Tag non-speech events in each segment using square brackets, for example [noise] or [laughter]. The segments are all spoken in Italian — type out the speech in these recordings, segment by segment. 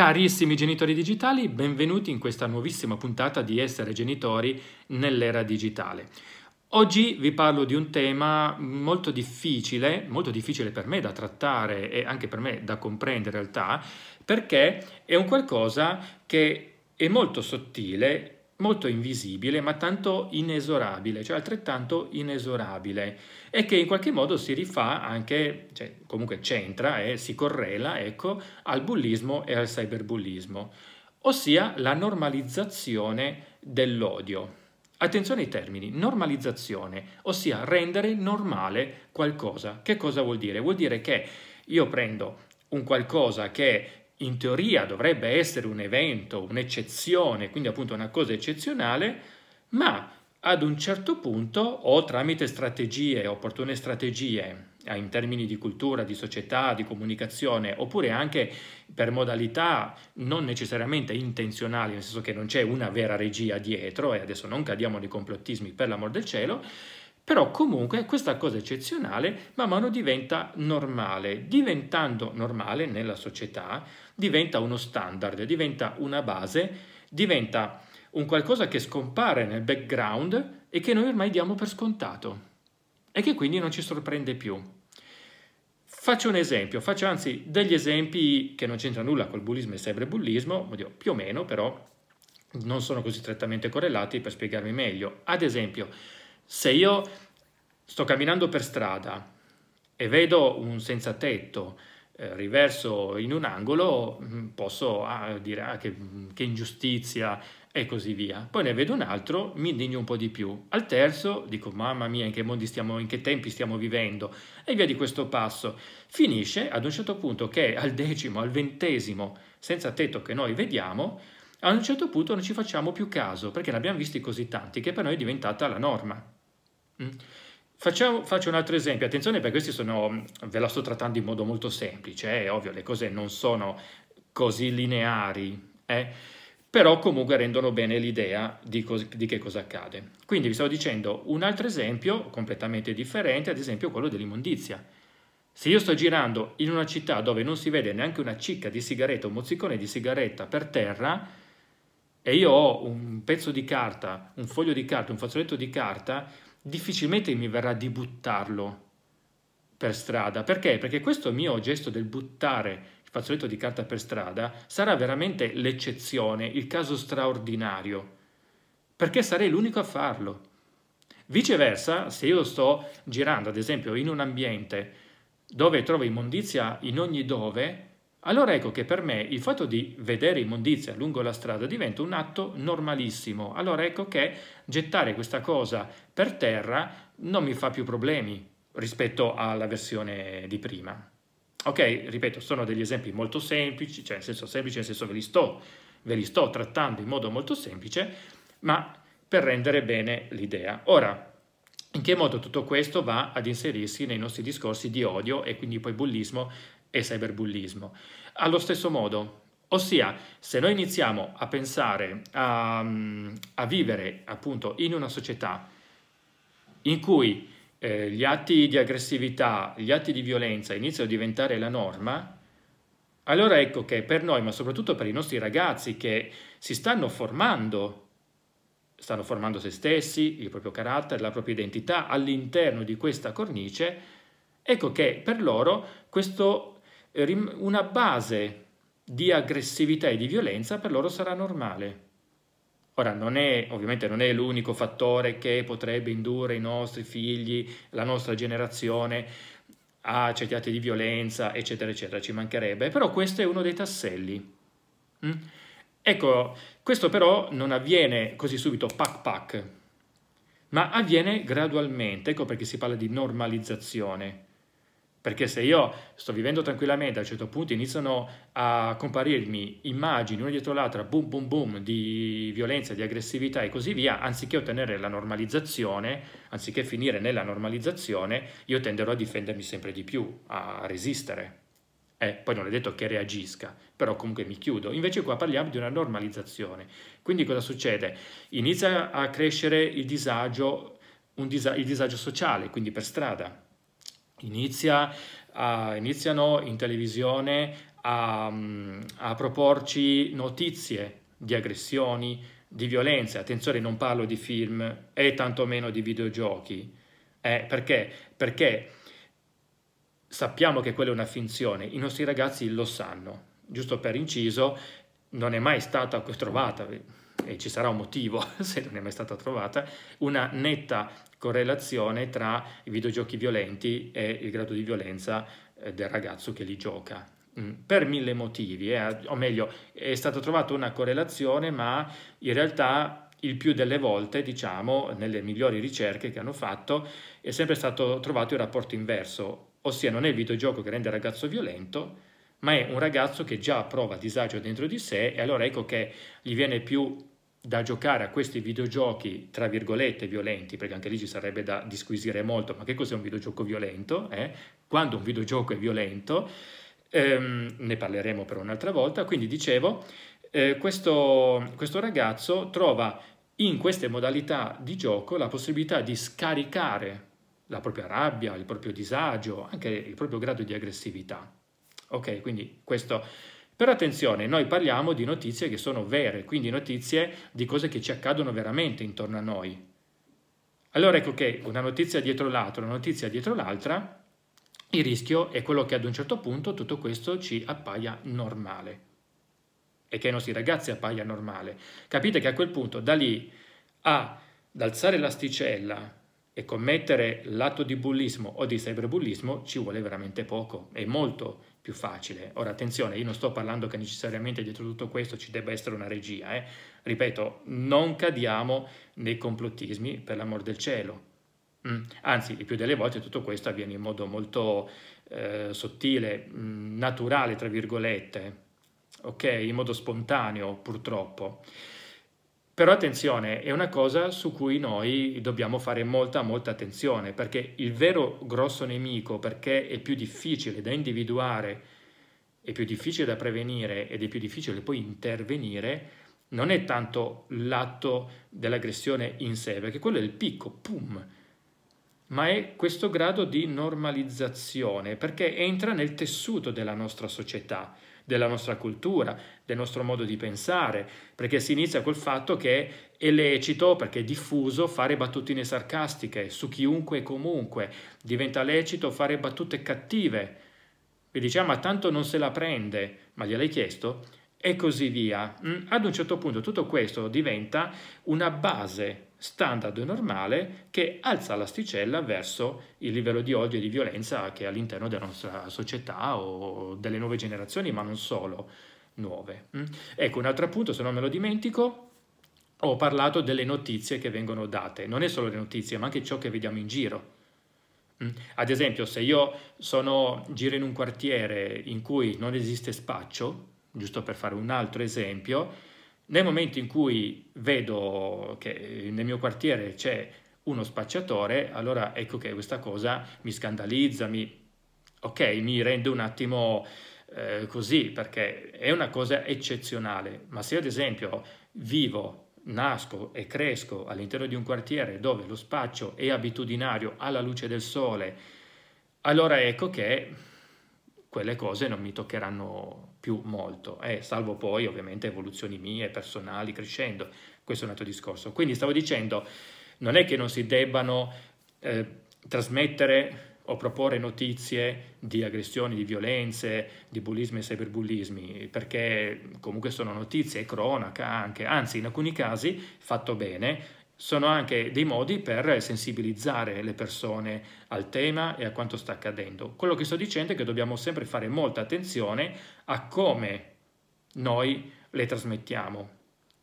Carissimi genitori digitali, benvenuti in questa nuovissima puntata di Essere genitori nell'era digitale. Oggi vi parlo di un tema molto difficile, molto difficile per me da trattare e anche per me da comprendere in realtà, perché è un qualcosa che è molto sottile molto invisibile ma tanto inesorabile, cioè altrettanto inesorabile e che in qualche modo si rifà anche, cioè comunque c'entra e si correla ecco, al bullismo e al cyberbullismo, ossia la normalizzazione dell'odio. Attenzione ai termini, normalizzazione, ossia rendere normale qualcosa. Che cosa vuol dire? Vuol dire che io prendo un qualcosa che in teoria dovrebbe essere un evento, un'eccezione, quindi appunto una cosa eccezionale, ma ad un certo punto o tramite strategie, opportune strategie eh, in termini di cultura, di società, di comunicazione, oppure anche per modalità non necessariamente intenzionali, nel senso che non c'è una vera regia dietro, e adesso non cadiamo nei complottismi per l'amor del cielo, però comunque questa cosa eccezionale man mano diventa normale, diventando normale nella società, diventa uno standard, diventa una base, diventa un qualcosa che scompare nel background e che noi ormai diamo per scontato e che quindi non ci sorprende più. Faccio un esempio, faccio anzi degli esempi che non c'entrano nulla col bullismo e cyberbullismo, più o meno però non sono così strettamente correlati per spiegarmi meglio. Ad esempio, se io sto camminando per strada e vedo un senza tetto eh, riverso in un angolo, mm, posso ah, dire ah, che, che, ingiustizia e così via. Poi ne vedo un altro, mi indigno un po' di più. Al terzo dico mamma mia in che mondi stiamo, in che tempi stiamo vivendo e via di questo passo. Finisce ad un certo punto che al decimo, al ventesimo senza tetto che noi vediamo, a un certo punto non ci facciamo più caso perché ne abbiamo visti così tanti che per noi è diventata la norma. Mm. Facciamo, faccio un altro esempio, attenzione perché questi sono, ve la sto trattando in modo molto semplice, è eh? ovvio, le cose non sono così lineari, eh? però comunque rendono bene l'idea di, cos- di, che cosa accade. Quindi vi stavo dicendo un altro esempio completamente differente, ad esempio quello dell'immondizia. Se io sto girando in una città dove non si vede neanche una cicca di sigaretta, un mozzicone di sigaretta per terra, e io ho un pezzo di carta, un foglio di carta, un fazzoletto di carta, difficilmente mi verrà di buttarlo per strada. Perché? Perché questo mio gesto del buttare il fazzoletto di carta per strada sarà veramente l'eccezione, il caso straordinario, perché sarei l'unico a farlo. Viceversa, se io sto girando, ad esempio, in un ambiente dove trovo immondizia in ogni dove, allora ecco che per me il fatto di vedere immondizia lungo la strada diventa un atto normalissimo. Allora ecco che gettare questa cosa per terra non mi fa più problemi rispetto alla versione di prima. Ok, ripeto, sono degli esempi molto semplici, cioè nel senso semplice, nel senso ve li sto, ve li sto trattando in modo molto semplice, ma per rendere bene l'idea. Ora, in che modo tutto questo va ad inserirsi nei nostri discorsi di odio e quindi poi bullismo e cyberbullismo. Allo stesso modo, ossia se noi iniziamo a pensare a, a vivere appunto in una società in cui eh, gli atti di aggressività, gli atti di violenza iniziano a diventare la norma, allora ecco che per noi, ma soprattutto per i nostri ragazzi che si stanno formando, stanno formando se stessi, il proprio carattere, la propria identità all'interno di questa cornice, ecco che per loro questo una base di aggressività e di violenza per loro sarà normale. Ora, non è, ovviamente non è l'unico fattore che potrebbe indurre i nostri figli, la nostra generazione a certi atti di violenza, eccetera, eccetera, ci mancherebbe, però questo è uno dei tasselli. Mm? Ecco, questo però non avviene così subito, pac pac, ma avviene gradualmente, ecco perché si parla di normalizzazione. Perché se io sto vivendo tranquillamente, a un certo punto iniziano a comparirmi immagini una dietro l'altra, boom boom boom, di violenza, di aggressività e così via, anziché ottenere la normalizzazione, anziché finire nella normalizzazione, io tenderò a difendermi sempre di più, a resistere. Eh, poi non è detto che reagisca, però comunque mi chiudo. Invece qua parliamo di una normalizzazione. Quindi cosa succede? Inizia a crescere il disagio, disa- il disagio sociale, quindi per strada Inizia a, iniziano in televisione a, a proporci notizie di aggressioni, di violenze. Attenzione, non parlo di film e tantomeno di videogiochi. Eh, perché? Perché sappiamo che quella è una finzione, i nostri ragazzi lo sanno. Giusto per inciso, non è mai stata trovata, e ci sarà un motivo [laughs] se non è mai stata trovata, una netta correlazione tra i videogiochi violenti e il grado di violenza eh, del ragazzo che li gioca. Mm, per mille motivi, eh, o meglio, è stata trovata una correlazione, ma in realtà il più delle volte, diciamo, nelle migliori ricerche che hanno fatto, è sempre stato trovato il rapporto inverso, ossia non è il videogioco che rende il ragazzo violento, ma è un ragazzo che già prova disagio dentro di sé e allora ecco che gli viene più da giocare a questi videogiochi, tra virgolette, violenti, perché anche lì ci sarebbe da disquisire molto, ma che cos'è un videogioco violento? Eh? Quando un videogioco è violento? Ehm, ne parleremo per un'altra volta. Quindi dicevo, eh, questo, questo ragazzo trova in queste modalità di gioco la possibilità di scaricare la propria rabbia, il proprio disagio, anche il proprio grado di aggressività. Ok, quindi questo però attenzione, noi parliamo di notizie che sono vere, quindi notizie di cose che ci accadono veramente intorno a noi. Allora ecco che una notizia dietro l'altra, una notizia dietro l'altra, il rischio è quello che ad un certo punto tutto questo ci appaia normale e che ai nostri ragazzi appaia normale. Capite che a quel punto da lì a alzare l'asticella e commettere l'atto di bullismo o di cyberbullismo ci vuole veramente poco, è molto più facile. Ora attenzione, io non sto parlando che necessariamente dietro tutto questo ci debba essere una regia, eh? ripeto, non cadiamo nei complottismi per l'amor del cielo. Mm. Anzi, il più delle volte tutto questo avviene in modo molto eh, sottile, mm, naturale, tra virgolette, ok? In modo spontaneo, purtroppo. Però attenzione, è una cosa su cui noi dobbiamo fare molta, molta attenzione, perché il vero grosso nemico, perché è più difficile da individuare, è più difficile da prevenire ed è più difficile poi intervenire, non è tanto l'atto dell'aggressione in sé, perché quello è il picco, pum, ma è questo grado di normalizzazione, perché entra nel tessuto della nostra società della nostra cultura, del nostro modo di pensare, perché si inizia col fatto che è lecito, perché è diffuso, fare battutine sarcastiche su chiunque e comunque, diventa lecito fare battute cattive, e diciamo ma tanto non se la prende, ma gliel'hai chiesto? E così via. Mm, ad un certo punto tutto questo diventa una base standard normale che alza l'asticella verso il livello di odio e di violenza che è all'interno della nostra società o delle nuove generazioni, ma non solo nuove. Mm? Ecco, un altro appunto, se non me lo dimentico, ho parlato delle notizie che vengono date. Non è solo le notizie, ma anche ciò che vediamo in giro. Mm? Ad esempio, se io sono, giro in un quartiere in cui non esiste spaccio, giusto per fare un altro esempio, nel momento in cui vedo che nel mio quartiere c'è uno spacciatore, allora ecco che questa cosa mi scandalizza, mi, ok, mi rende un attimo eh, così, perché è una cosa eccezionale. Ma se ad esempio vivo, nasco e cresco all'interno di un quartiere dove lo spaccio è abitudinario alla luce del sole, allora ecco che quelle cose non mi toccheranno più molto, eh, salvo poi ovviamente evoluzioni mie, personali, crescendo. Questo è un altro discorso. Quindi stavo dicendo, non è che non si debbano eh, trasmettere o proporre notizie di aggressioni, di violenze, di bullismi e cyberbullismi, perché comunque sono notizie, cronaca anche, anzi in alcuni casi, fatto bene, sono anche dei modi per sensibilizzare le persone al tema e a quanto sta accadendo. Quello che sto dicendo è che dobbiamo sempre fare molta attenzione a come noi le trasmettiamo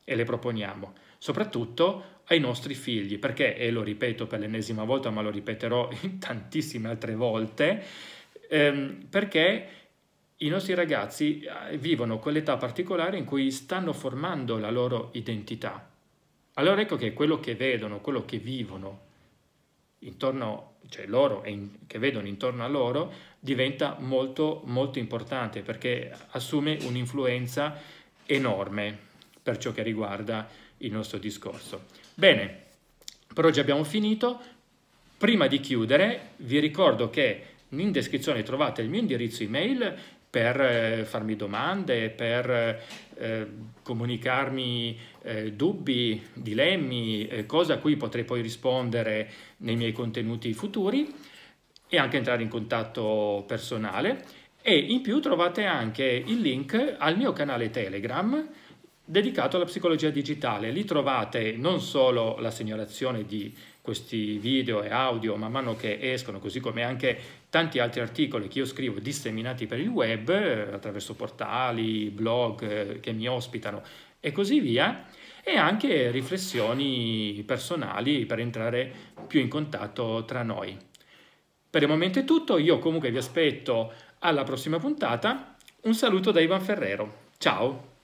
e le proponiamo, soprattutto ai nostri figli, perché, e lo ripeto per l'ennesima volta, ma lo ripeterò [laughs] tantissime altre volte, ehm, perché i nostri ragazzi eh, vivono quell'età particolare in cui stanno formando la loro identità allora ecco che quello che vedono, quello che vivono intorno, cioè loro in, che vedono intorno a loro, diventa molto, molto importante perché assume un'influenza enorme per ciò che riguarda il nostro discorso. Bene, per oggi abbiamo finito. Prima di chiudere, vi ricordo che in descrizione trovate il mio indirizzo email per eh, farmi domande, per eh, comunicarmi eh, dubbi, dilemmi, eh, cose a cui potrei poi rispondere nei miei contenuti futuri e anche entrare in contatto personale. E in più trovate anche il link al mio canale Telegram dedicato alla psicologia digitale. Lì trovate non solo la segnalazione di questi video e audio man mano che escono, così come anche tanti altri articoli che io scrivo disseminati per il web attraverso portali, blog eh, che mi ospitano e così via, e anche riflessioni personali per entrare più in contatto tra noi. Per il momento è tutto, io comunque vi aspetto alla prossima puntata. Un saluto da Ivan Ferrero. Ciao!